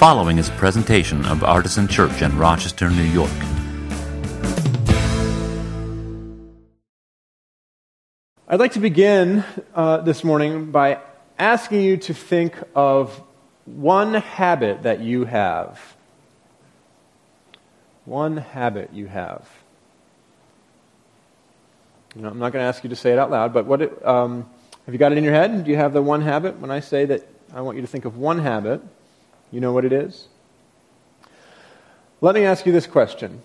following is a presentation of Artisan Church in Rochester, New York. I'd like to begin uh, this morning by asking you to think of one habit that you have. One habit you have. You know, I'm not going to ask you to say it out loud, but what it, um, have you got it in your head? Do you have the one habit? When I say that I want you to think of one habit, you know what it is? Let me ask you this question.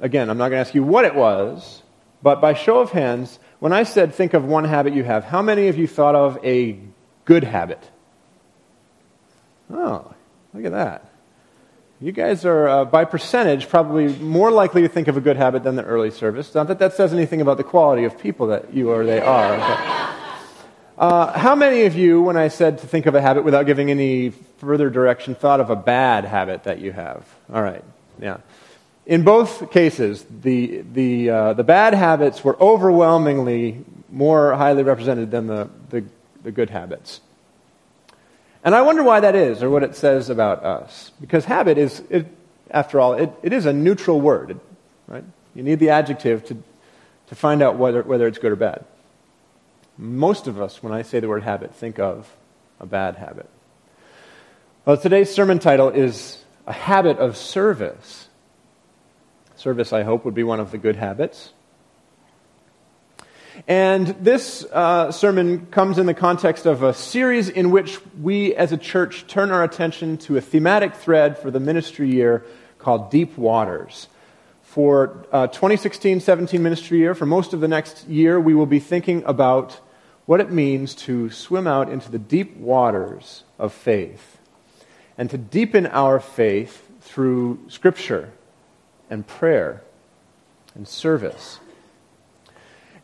Again, I'm not going to ask you what it was, but by show of hands, when I said think of one habit you have, how many of you thought of a good habit? Oh, look at that. You guys are, uh, by percentage, probably more likely to think of a good habit than the early service. Not that that says anything about the quality of people that you or they are. But, uh, how many of you, when I said to think of a habit without giving any further direction, thought of a bad habit that you have? All right, yeah. In both cases, the, the, uh, the bad habits were overwhelmingly more highly represented than the, the, the good habits. And I wonder why that is, or what it says about us. Because habit is, it, after all, it, it is a neutral word, right? You need the adjective to, to find out whether, whether it's good or bad. Most of us, when I say the word habit, think of a bad habit. Well, today's sermon title is A Habit of Service. Service, I hope, would be one of the good habits. And this uh, sermon comes in the context of a series in which we as a church turn our attention to a thematic thread for the ministry year called Deep Waters. For uh, 2016 17 ministry year, for most of the next year, we will be thinking about what it means to swim out into the deep waters of faith and to deepen our faith through Scripture and prayer and service.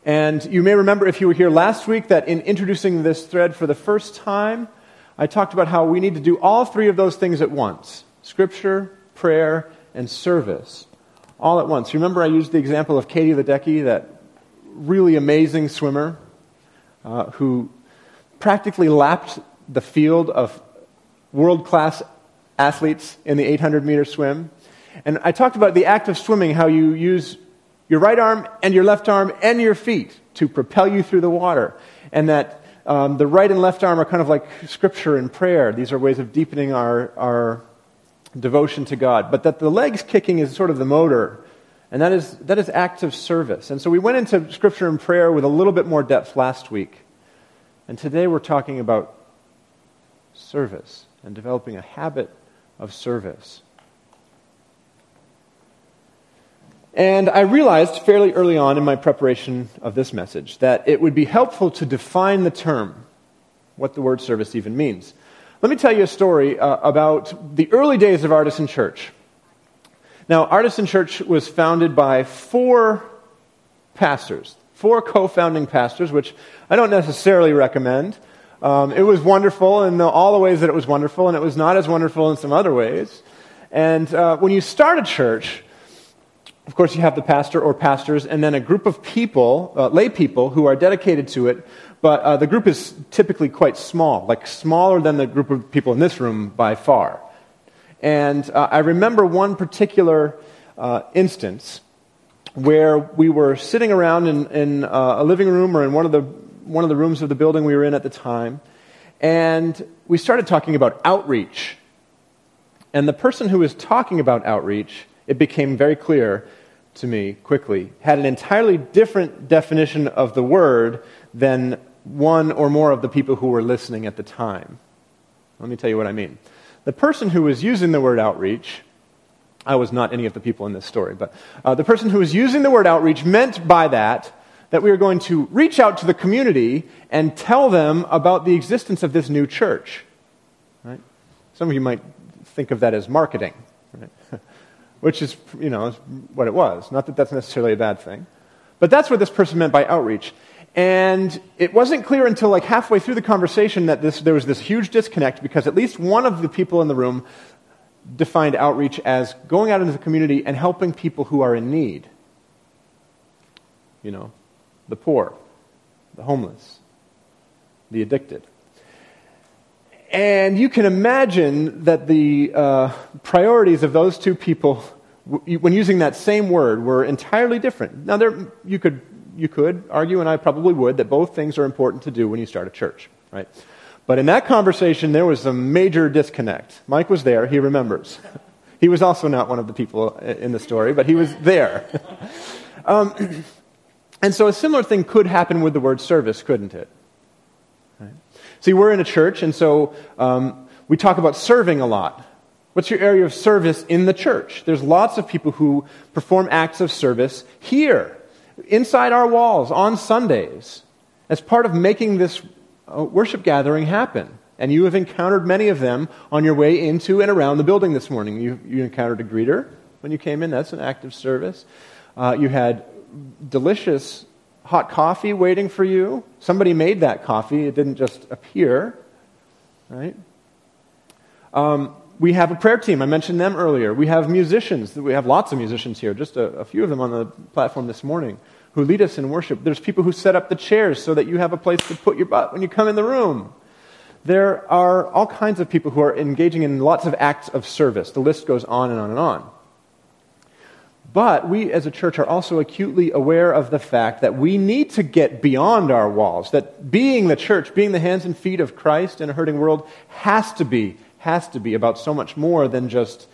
And you may remember, if you were here last week, that in introducing this thread for the first time, I talked about how we need to do all three of those things at once Scripture, prayer, and service. All at once. Remember, I used the example of Katie Ledecky, that really amazing swimmer uh, who practically lapped the field of world class athletes in the 800 meter swim. And I talked about the act of swimming, how you use your right arm and your left arm and your feet to propel you through the water. And that um, the right and left arm are kind of like scripture and prayer. These are ways of deepening our, our devotion to God. But that the legs kicking is sort of the motor. And that is, that is acts of service. And so we went into scripture and prayer with a little bit more depth last week. And today we're talking about service and developing a habit of service. And I realized fairly early on in my preparation of this message that it would be helpful to define the term, what the word service even means. Let me tell you a story uh, about the early days of Artisan Church. Now, Artisan Church was founded by four pastors, four co founding pastors, which I don't necessarily recommend. Um, it was wonderful in all the ways that it was wonderful, and it was not as wonderful in some other ways. And uh, when you start a church, of course, you have the pastor or pastors, and then a group of people, uh, lay people, who are dedicated to it. But uh, the group is typically quite small, like smaller than the group of people in this room by far. And uh, I remember one particular uh, instance where we were sitting around in, in uh, a living room or in one of, the, one of the rooms of the building we were in at the time, and we started talking about outreach. And the person who was talking about outreach, it became very clear to me quickly, had an entirely different definition of the word than one or more of the people who were listening at the time. Let me tell you what I mean. The person who was using the word outreach, I was not any of the people in this story, but uh, the person who was using the word outreach meant by that that we were going to reach out to the community and tell them about the existence of this new church. Right? Some of you might think of that as marketing. Right? which is, you know, what it was. Not that that's necessarily a bad thing. But that's what this person meant by outreach. And it wasn't clear until like halfway through the conversation that this, there was this huge disconnect because at least one of the people in the room defined outreach as going out into the community and helping people who are in need. You know, the poor, the homeless, the addicted. And you can imagine that the uh, priorities of those two people, w- when using that same word, were entirely different. Now, there, you, could, you could argue, and I probably would, that both things are important to do when you start a church, right? But in that conversation, there was a major disconnect. Mike was there, he remembers. He was also not one of the people in the story, but he was there. um, and so a similar thing could happen with the word service, couldn't it? Right? See, we're in a church, and so um, we talk about serving a lot. What's your area of service in the church? There's lots of people who perform acts of service here, inside our walls, on Sundays, as part of making this uh, worship gathering happen. And you have encountered many of them on your way into and around the building this morning. You, you encountered a greeter when you came in, that's an act of service. Uh, you had delicious hot coffee waiting for you. Somebody made that coffee, it didn't just appear, right? Um, we have a prayer team. I mentioned them earlier. We have musicians. We have lots of musicians here, just a, a few of them on the platform this morning who lead us in worship. There's people who set up the chairs so that you have a place to put your butt when you come in the room. There are all kinds of people who are engaging in lots of acts of service. The list goes on and on and on. But we as a church are also acutely aware of the fact that we need to get beyond our walls. That being the church, being the hands and feet of Christ in a hurting world, has to be, has to be about so much more than just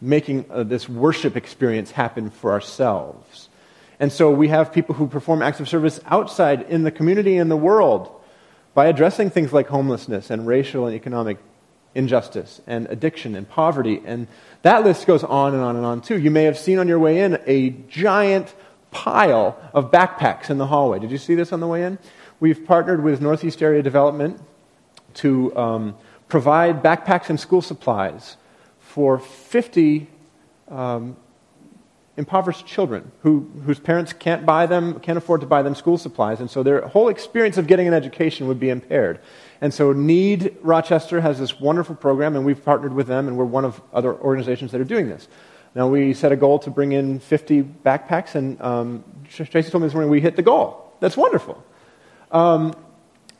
making uh, this worship experience happen for ourselves. And so we have people who perform acts of service outside in the community and the world by addressing things like homelessness and racial and economic injustice and addiction and poverty. And that list goes on and on and on, too. You may have seen on your way in a giant pile of backpacks in the hallway. Did you see this on the way in? We've partnered with Northeast Area Development to um, provide backpacks and school supplies for 50 um, impoverished children who, whose parents can't buy them, can't afford to buy them school supplies, and so their whole experience of getting an education would be impaired. And so NEAD Rochester has this wonderful program, and we've partnered with them, and we're one of other organizations that are doing this. Now, we set a goal to bring in 50 backpacks, and um, Tracy told me this morning we hit the goal. That's wonderful. Um,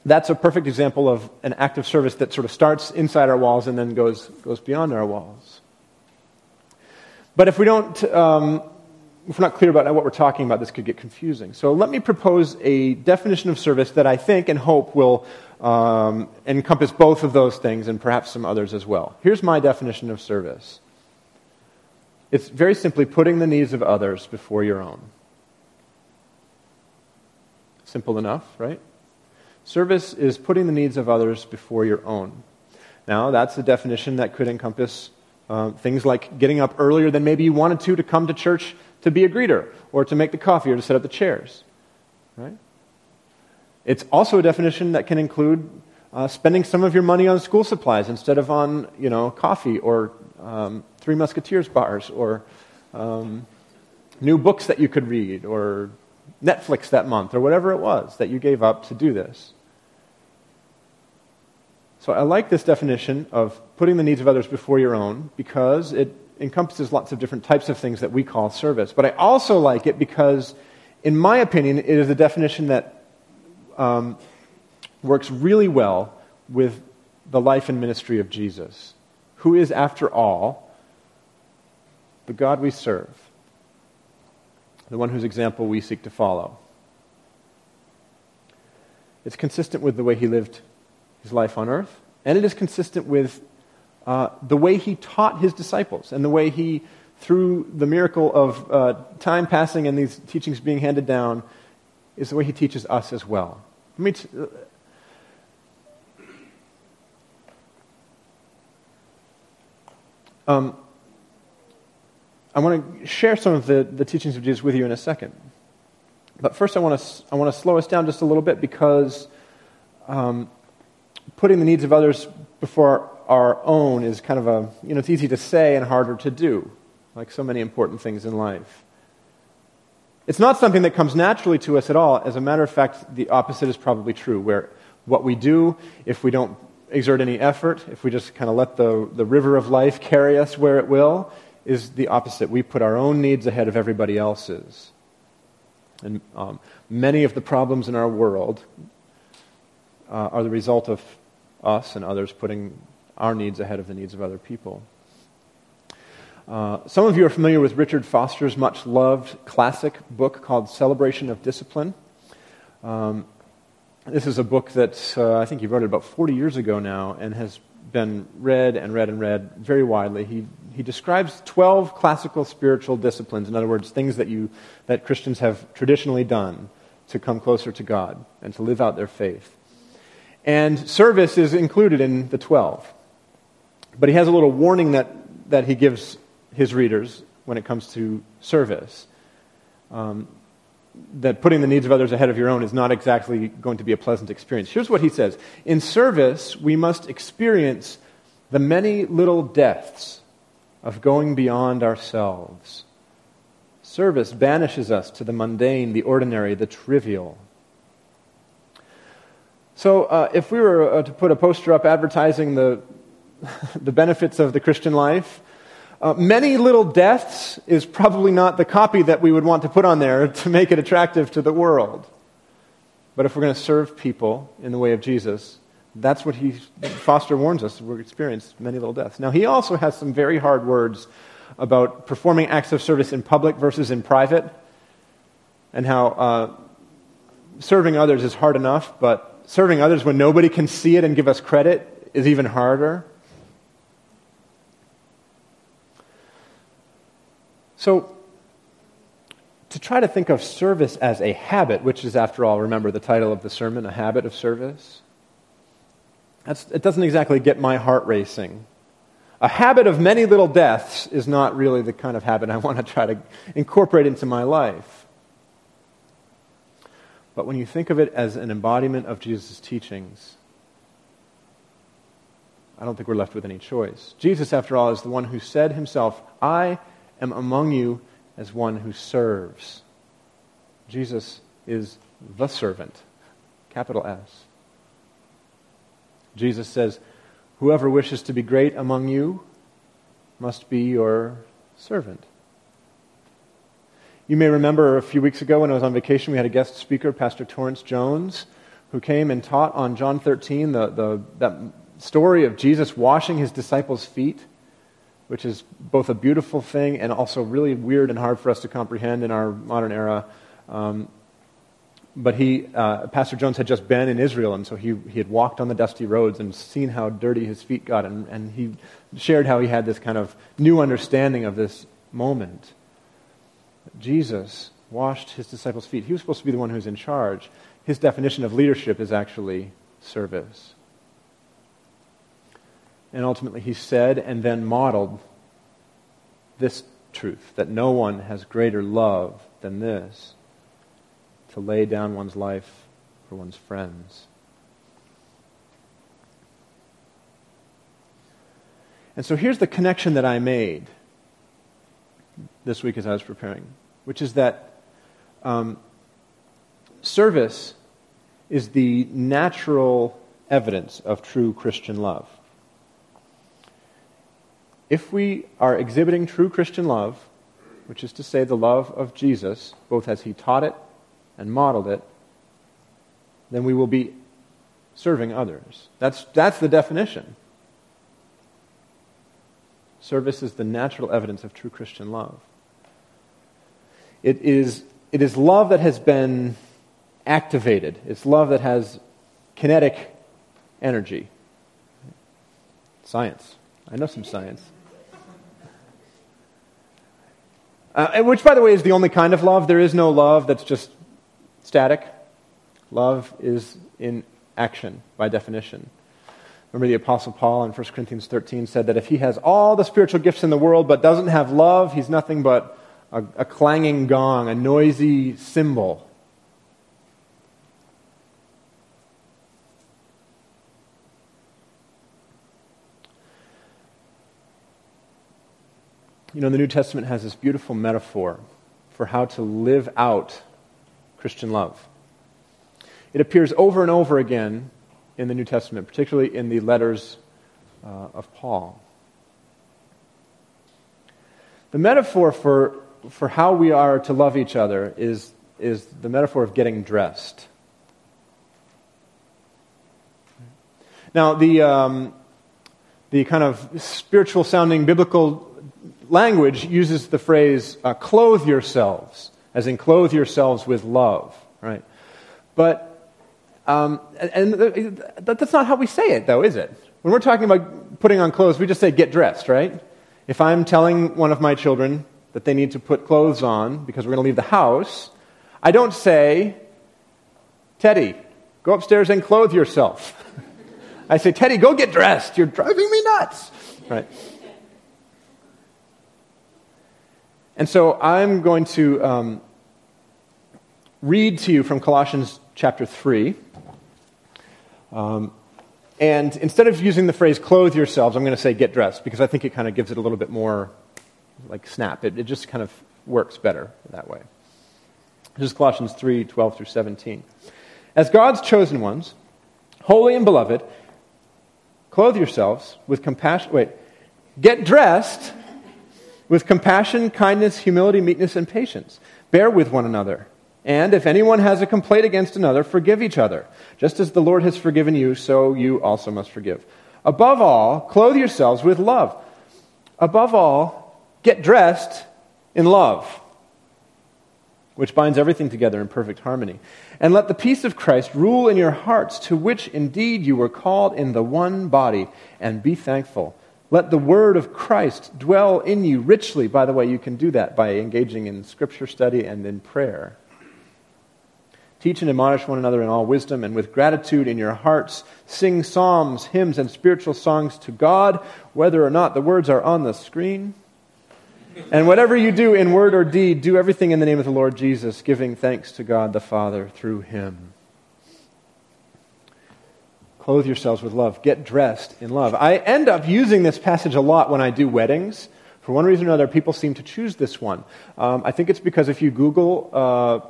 that's a perfect example of an act of service that sort of starts inside our walls and then goes, goes beyond our walls. But if we don't, um, if we're not clear about what we're talking about, this could get confusing. So let me propose a definition of service that I think and hope will um, encompass both of those things and perhaps some others as well. Here's my definition of service it's very simply putting the needs of others before your own. Simple enough, right? Service is putting the needs of others before your own. Now, that's a definition that could encompass uh, things like getting up earlier than maybe you wanted to to come to church to be a greeter, or to make the coffee, or to set up the chairs. Right? It's also a definition that can include uh, spending some of your money on school supplies instead of on, you know, coffee or um, Three Musketeers bars or um, new books that you could read or Netflix that month or whatever it was that you gave up to do this. So I like this definition of putting the needs of others before your own because it encompasses lots of different types of things that we call service. But I also like it because, in my opinion, it is a definition that um, works really well with the life and ministry of Jesus, who is, after all, the God we serve, the one whose example we seek to follow. It's consistent with the way he lived his life on earth, and it is consistent with uh, the way he taught his disciples and the way he, through the miracle of uh, time passing and these teachings being handed down, is the way he teaches us as well. Let me t- um, I want to share some of the, the teachings of Jesus with you in a second. But first, I want to, I want to slow us down just a little bit because um, putting the needs of others before our own is kind of a, you know, it's easy to say and harder to do, like so many important things in life. It's not something that comes naturally to us at all. As a matter of fact, the opposite is probably true, where what we do, if we don't exert any effort, if we just kind of let the, the river of life carry us where it will, is the opposite. We put our own needs ahead of everybody else's. And um, many of the problems in our world uh, are the result of us and others putting our needs ahead of the needs of other people. Uh, some of you are familiar with Richard Foster's much loved classic book called Celebration of Discipline. Um, this is a book that uh, I think he wrote it about 40 years ago now and has been read and read and read very widely. He, he describes 12 classical spiritual disciplines, in other words, things that, you, that Christians have traditionally done to come closer to God and to live out their faith. And service is included in the 12. But he has a little warning that, that he gives his readers when it comes to service. Um, that putting the needs of others ahead of your own is not exactly going to be a pleasant experience. Here's what he says In service, we must experience the many little deaths of going beyond ourselves. Service banishes us to the mundane, the ordinary, the trivial. So, uh, if we were uh, to put a poster up advertising the, the benefits of the Christian life, uh, many little deaths is probably not the copy that we would want to put on there to make it attractive to the world. But if we're going to serve people in the way of Jesus, that's what he, Foster warns us. We'll experience many little deaths. Now, he also has some very hard words about performing acts of service in public versus in private, and how uh, serving others is hard enough, but serving others when nobody can see it and give us credit is even harder. So, to try to think of service as a habit, which is, after all, remember the title of the sermon, A Habit of Service, it doesn't exactly get my heart racing. A habit of many little deaths is not really the kind of habit I want to try to incorporate into my life. But when you think of it as an embodiment of Jesus' teachings, I don't think we're left with any choice. Jesus, after all, is the one who said himself, I am among you as one who serves. Jesus is the servant, capital S. Jesus says, Whoever wishes to be great among you must be your servant. You may remember a few weeks ago when I was on vacation, we had a guest speaker, Pastor Torrance Jones, who came and taught on John 13, the, the, that story of Jesus washing his disciples' feet which is both a beautiful thing and also really weird and hard for us to comprehend in our modern era. Um, but he, uh, Pastor Jones had just been in Israel, and so he, he had walked on the dusty roads and seen how dirty his feet got, and, and he shared how he had this kind of new understanding of this moment. Jesus washed his disciples' feet. He was supposed to be the one who's in charge. His definition of leadership is actually service. And ultimately, he said and then modeled this truth that no one has greater love than this to lay down one's life for one's friends. And so here's the connection that I made this week as I was preparing, which is that um, service is the natural evidence of true Christian love if we are exhibiting true Christian love, which is to say the love of Jesus, both as he taught it and modeled it, then we will be serving others. That's, that's the definition. Service is the natural evidence of true Christian love. It is, it is love that has been activated, it's love that has kinetic energy. Science. I know some science. Uh, which, by the way, is the only kind of love. There is no love that's just static. Love is in action by definition. Remember, the Apostle Paul in 1 Corinthians 13 said that if he has all the spiritual gifts in the world but doesn't have love, he's nothing but a, a clanging gong, a noisy cymbal. You know, the New Testament has this beautiful metaphor for how to live out Christian love. It appears over and over again in the New Testament, particularly in the letters uh, of Paul. The metaphor for, for how we are to love each other is, is the metaphor of getting dressed. Now, the, um, the kind of spiritual sounding biblical language uses the phrase uh, clothe yourselves, as in clothe yourselves with love, right? But, um, and, and that's not how we say it, though, is it? When we're talking about putting on clothes, we just say get dressed, right? If I'm telling one of my children that they need to put clothes on because we're going to leave the house, I don't say, Teddy, go upstairs and clothe yourself. I say, Teddy, go get dressed. You're driving me nuts. Right. And so I'm going to um, read to you from Colossians chapter 3. Um, and instead of using the phrase clothe yourselves, I'm going to say get dressed because I think it kind of gives it a little bit more like snap. It, it just kind of works better that way. This is Colossians 3 12 through 17. As God's chosen ones, holy and beloved, clothe yourselves with compassion. Wait, get dressed with compassion, kindness, humility, meekness, and patience. Bear with one another. And if anyone has a complaint against another, forgive each other. Just as the Lord has forgiven you, so you also must forgive. Above all, clothe yourselves with love. Above all, get dressed in love, which binds everything together in perfect harmony. And let the peace of Christ rule in your hearts, to which indeed you were called in the one body, and be thankful. Let the word of Christ dwell in you richly. By the way, you can do that by engaging in scripture study and in prayer. Teach and admonish one another in all wisdom, and with gratitude in your hearts, sing psalms, hymns, and spiritual songs to God, whether or not the words are on the screen. And whatever you do in word or deed, do everything in the name of the Lord Jesus, giving thanks to God the Father through him. Clothe yourselves with love. Get dressed in love. I end up using this passage a lot when I do weddings. For one reason or another, people seem to choose this one. Um, I think it's because if you Google uh,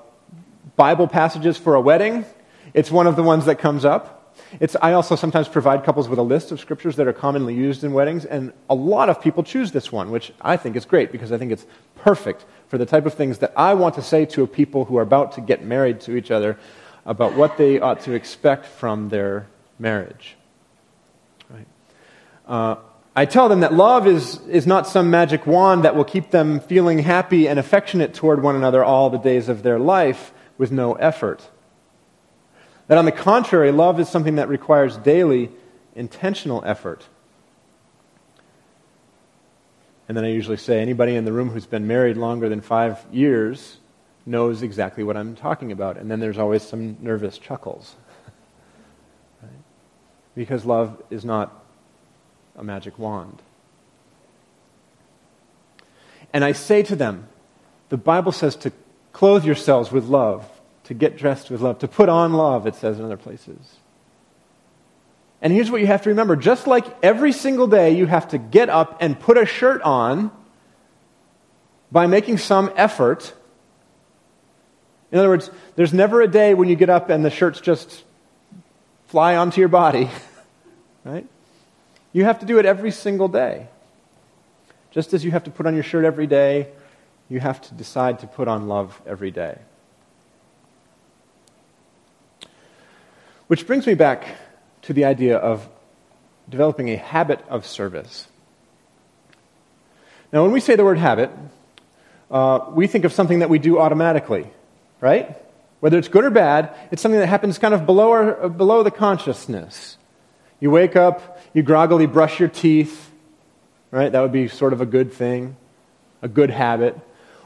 Bible passages for a wedding, it's one of the ones that comes up. It's, I also sometimes provide couples with a list of scriptures that are commonly used in weddings, and a lot of people choose this one, which I think is great because I think it's perfect for the type of things that I want to say to people who are about to get married to each other about what they ought to expect from their marriage. Right? Uh, I tell them that love is, is not some magic wand that will keep them feeling happy and affectionate toward one another all the days of their life with no effort. That, on the contrary, love is something that requires daily, intentional effort. And then I usually say anybody in the room who's been married longer than five years knows exactly what I'm talking about. And then there's always some nervous chuckles. right? Because love is not a magic wand. And I say to them, the Bible says to Clothe yourselves with love, to get dressed with love, to put on love, it says in other places. And here's what you have to remember just like every single day you have to get up and put a shirt on by making some effort. In other words, there's never a day when you get up and the shirts just fly onto your body, right? You have to do it every single day. Just as you have to put on your shirt every day, you have to decide to put on love every day. Which brings me back to the idea of developing a habit of service. Now, when we say the word habit, uh, we think of something that we do automatically, right? Whether it's good or bad, it's something that happens kind of below, our, uh, below the consciousness. You wake up, you groggily brush your teeth, right? That would be sort of a good thing, a good habit.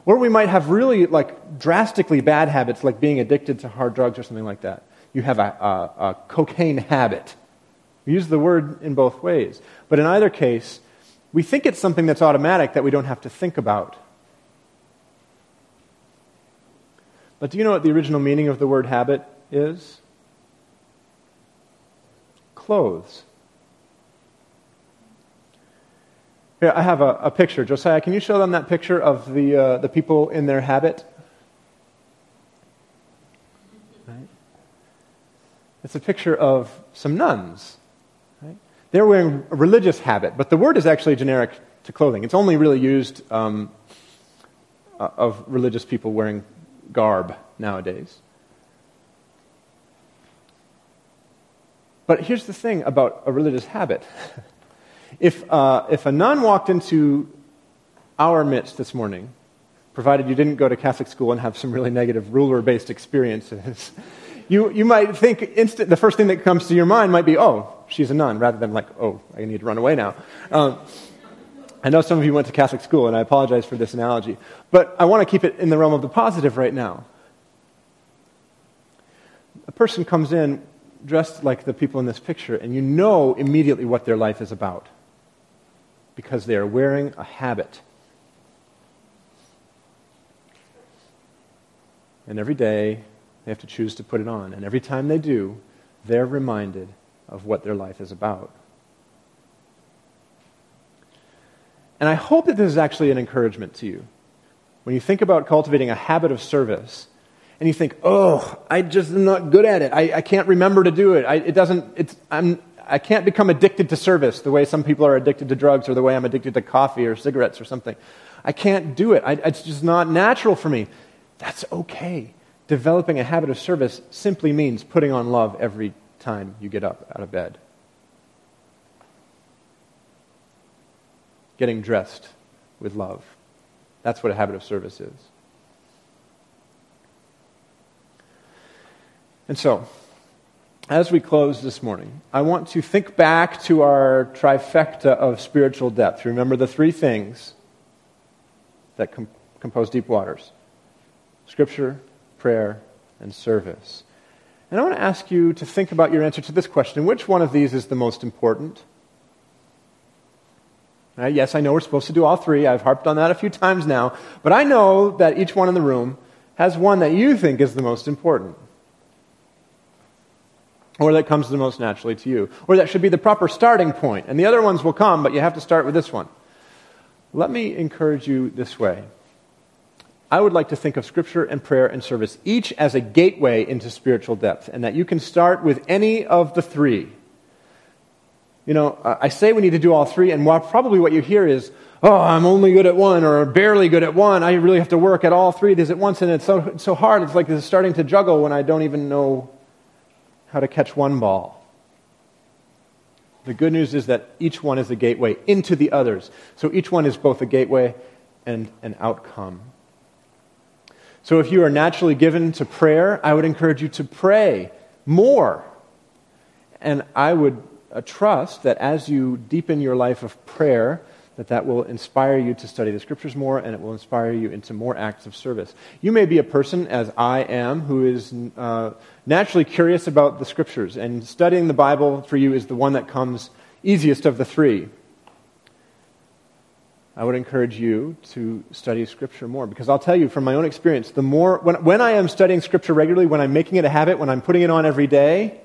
Or we might have really like drastically bad habits, like being addicted to hard drugs or something like that. You have a, a, a cocaine habit. We use the word in both ways. But in either case, we think it's something that's automatic that we don't have to think about. But do you know what the original meaning of the word habit is? Clothes. Here, I have a, a, picture. Josiah, can you show them that picture of the, uh, the people in their habit? It's a picture of some nuns. Right? They're wearing a religious habit, but the word is actually generic to clothing. It's only really used um, uh, of religious people wearing garb nowadays. But here's the thing about a religious habit. if, uh, if a nun walked into our midst this morning, provided you didn't go to Catholic school and have some really negative ruler based experiences, you, you might think instant, the first thing that comes to your mind might be, oh, she's a nun, rather than like, oh, I need to run away now. Um, I know some of you went to Catholic school, and I apologize for this analogy, but I want to keep it in the realm of the positive right now. A person comes in dressed like the people in this picture, and you know immediately what their life is about because they are wearing a habit. And every day they have to choose to put it on. And every time they do, they're reminded of what their life is about. And I hope that this is actually an encouragement to you. When you think about cultivating a habit of service, and you think, oh, I just am not good at it. I, I can't remember to do it. I, it doesn't, it's, I'm, I can't become addicted to service the way some people are addicted to drugs or the way I'm addicted to coffee or cigarettes or something. I can't do it. I, it's just not natural for me. That's okay. Developing a habit of service simply means putting on love every time you get up out of bed. Getting dressed with love. That's what a habit of service is. And so, as we close this morning, I want to think back to our trifecta of spiritual depth. Remember the three things that com- compose deep waters Scripture, prayer, and service. And I want to ask you to think about your answer to this question which one of these is the most important? Uh, yes, I know we're supposed to do all three. I've harped on that a few times now. But I know that each one in the room has one that you think is the most important or that comes the most naturally to you, or that should be the proper starting point. And the other ones will come, but you have to start with this one. Let me encourage you this way. I would like to think of Scripture and prayer and service each as a gateway into spiritual depth, and that you can start with any of the three. You know, I say we need to do all three, and while probably what you hear is, oh, I'm only good at one or barely good at one, I really have to work at all three of these at once, and it's so, it's so hard. It's like it's starting to juggle when I don't even know how to catch one ball. The good news is that each one is a gateway into the others. So each one is both a gateway and an outcome. So if you are naturally given to prayer, I would encourage you to pray more. And I would uh, trust that as you deepen your life of prayer, that that will inspire you to study the scriptures more and it will inspire you into more acts of service. You may be a person, as I am, who is uh, naturally curious about the scriptures, and studying the Bible for you is the one that comes easiest of the three. I would encourage you to study Scripture more because I'll tell you from my own experience, the more, when, when I am studying Scripture regularly, when I'm making it a habit, when I'm putting it on every day,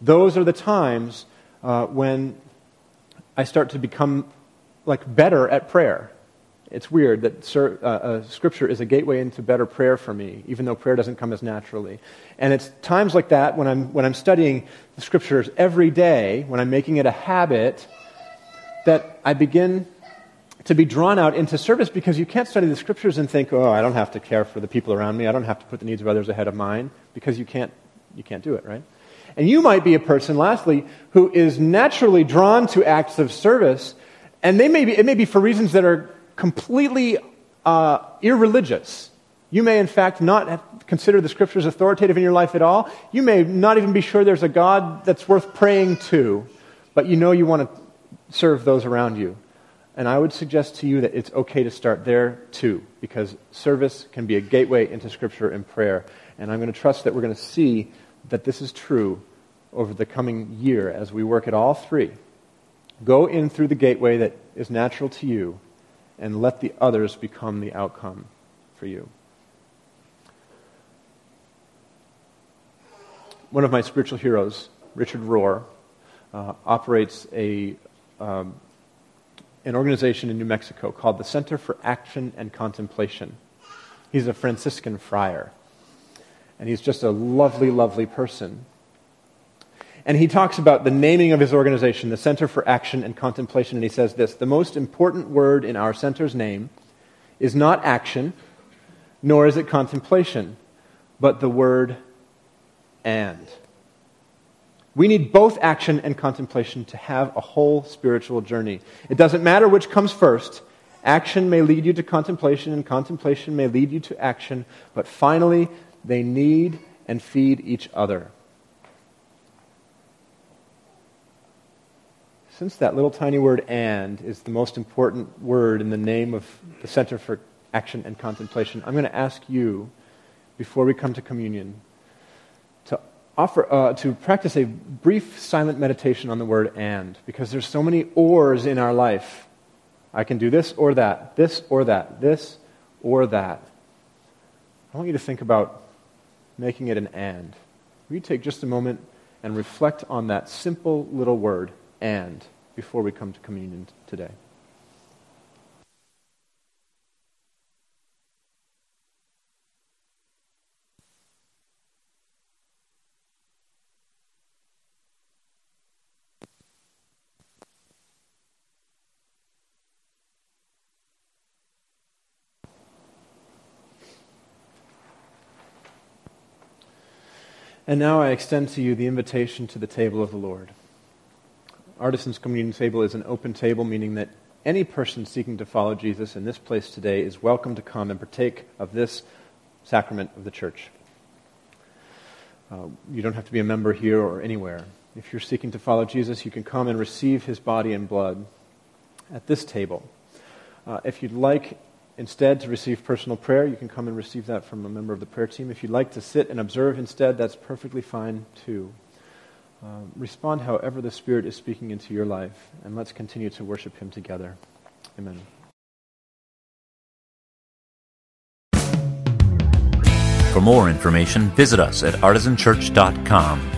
those are the times uh, when I start to become like better at prayer. It's weird that uh, uh, Scripture is a gateway into better prayer for me, even though prayer doesn't come as naturally. And it's times like that when I'm, when I'm studying the Scriptures every day, when I'm making it a habit, that I begin to be drawn out into service because you can't study the Scriptures and think, oh, I don't have to care for the people around me. I don't have to put the needs of others ahead of mine because you can't, you can't do it, right? And you might be a person, lastly, who is naturally drawn to acts of service and they may be, it may be for reasons that are completely uh, irreligious. You may, in fact, not consider the scriptures authoritative in your life at all. You may not even be sure there's a God that's worth praying to, but you know you want to serve those around you. And I would suggest to you that it's okay to start there too, because service can be a gateway into Scripture and prayer. And I'm going to trust that we're going to see that this is true over the coming year as we work at all three. Go in through the gateway that is natural to you and let the others become the outcome for you. One of my spiritual heroes, Richard Rohr, uh, operates a, um, an organization in New Mexico called the Center for Action and Contemplation. He's a Franciscan friar, and he's just a lovely, lovely person. And he talks about the naming of his organization, the Center for Action and Contemplation, and he says this The most important word in our center's name is not action, nor is it contemplation, but the word and. We need both action and contemplation to have a whole spiritual journey. It doesn't matter which comes first. Action may lead you to contemplation, and contemplation may lead you to action, but finally, they need and feed each other. Since that little tiny word and is the most important word in the name of the Center for Action and Contemplation, I'm going to ask you, before we come to communion, offer, uh, to practice a brief silent meditation on the word and, because there's so many ors in our life. I can do this or that, this or that, this or that. I want you to think about making it an and. You take just a moment and reflect on that simple little word, and, before we come to communion today? And now I extend to you the invitation to the table of the Lord. Artisans Communion Table is an open table, meaning that any person seeking to follow Jesus in this place today is welcome to come and partake of this sacrament of the church. Uh, you don't have to be a member here or anywhere. If you're seeking to follow Jesus, you can come and receive his body and blood at this table. Uh, if you'd like instead to receive personal prayer, you can come and receive that from a member of the prayer team. If you'd like to sit and observe instead, that's perfectly fine too. Um, respond however the Spirit is speaking into your life, and let's continue to worship Him together. Amen. For more information, visit us at artisanchurch.com